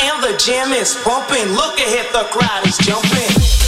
And the jam is pumping. Look ahead, the crowd is jumping.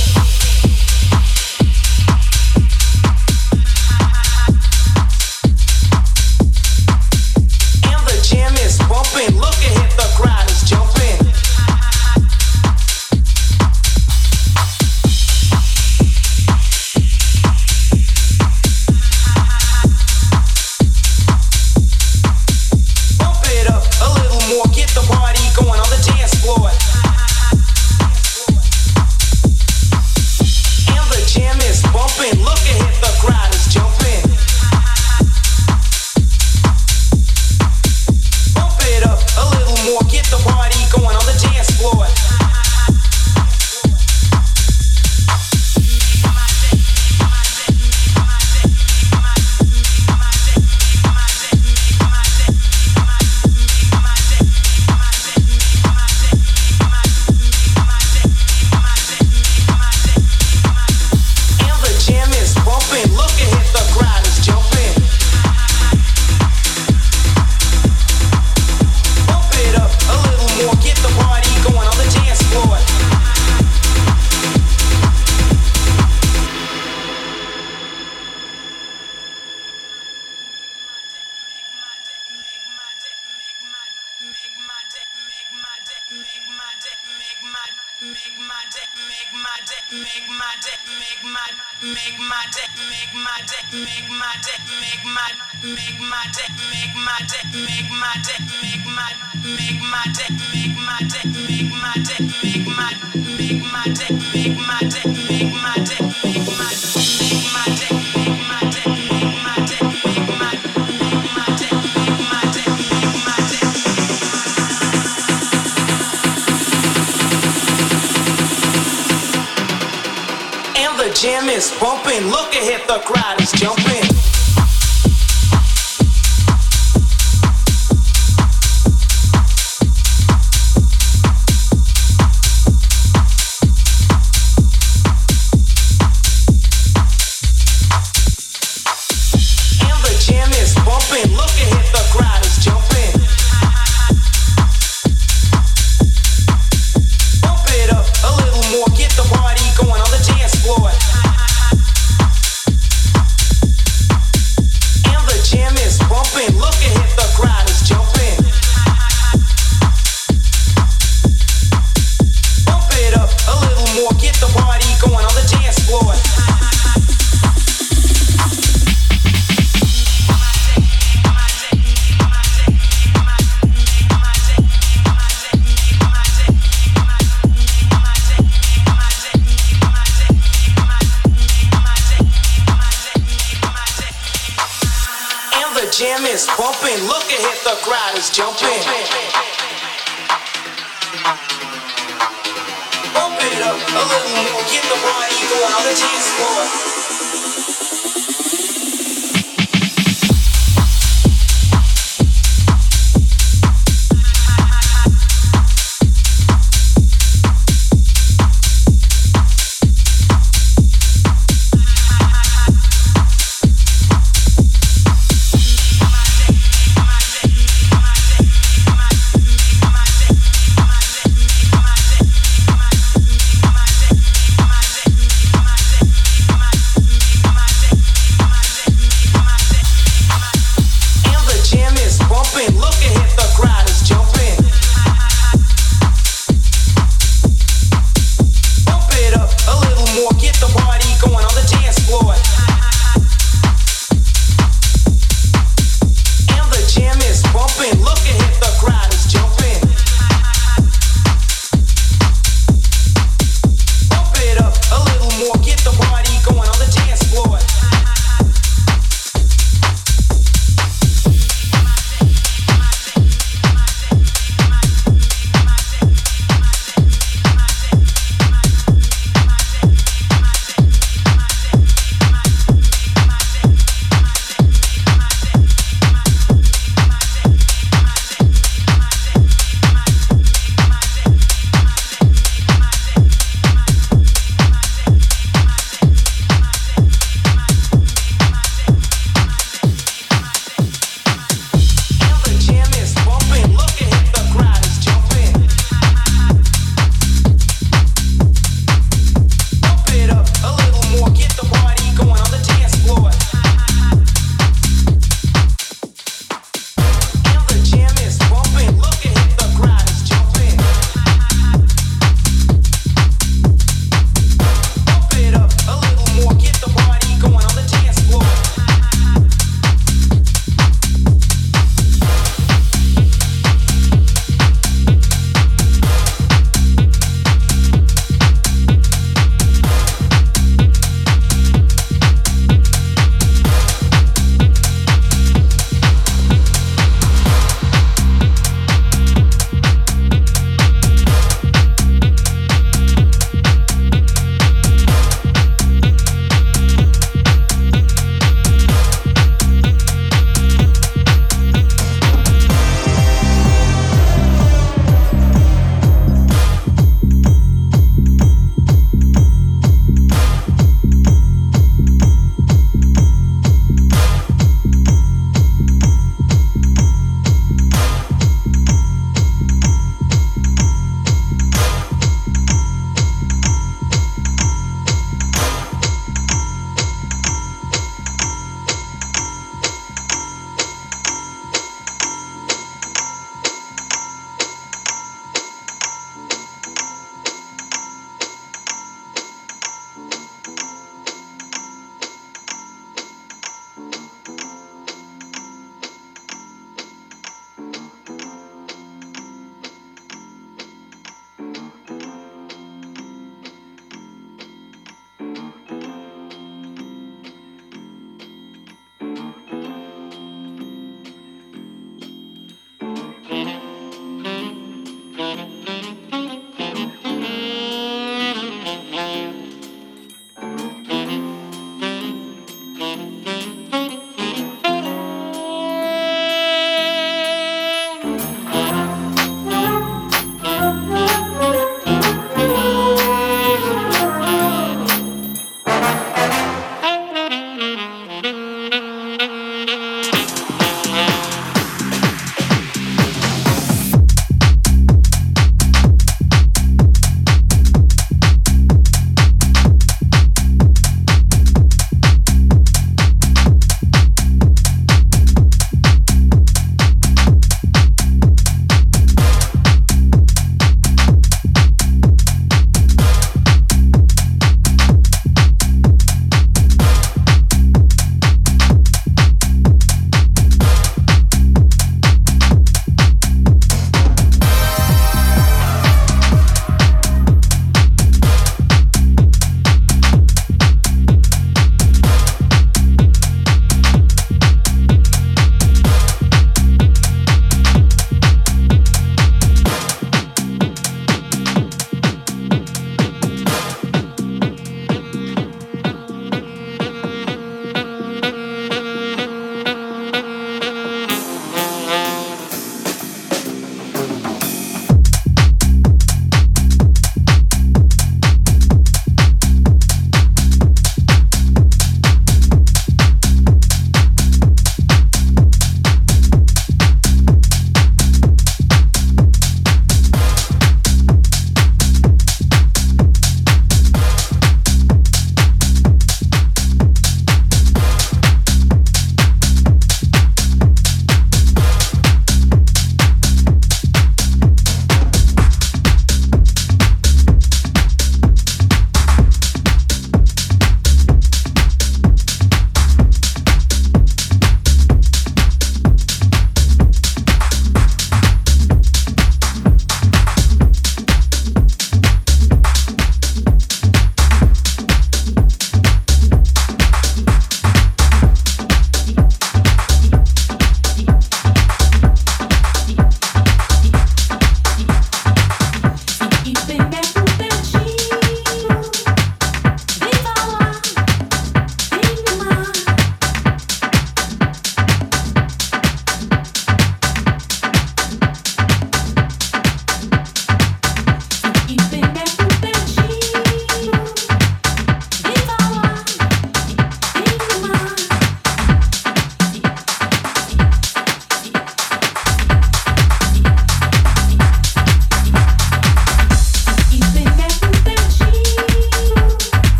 Jam is bumping. Look ahead, the crowd is jumping.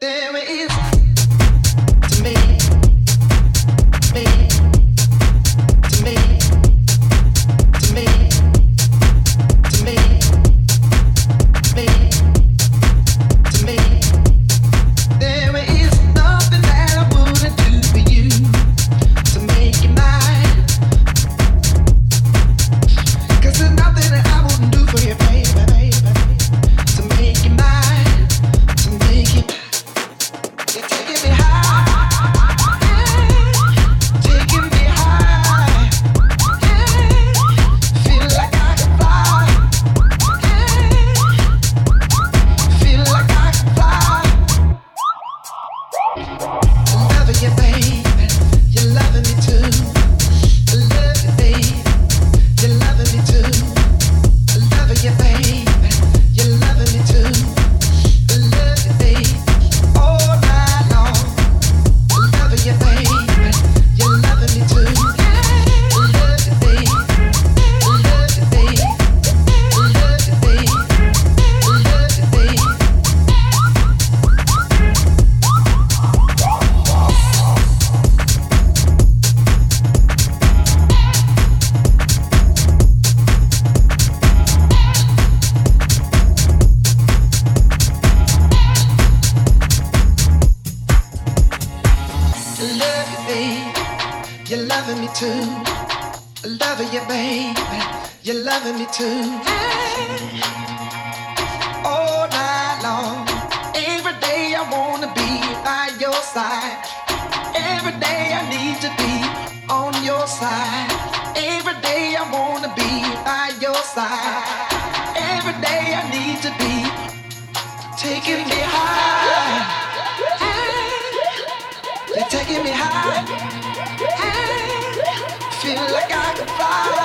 There is to me, me. taking me high. They're taking me high. Feel like I can fly.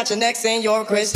Out your neck saying you're Chris.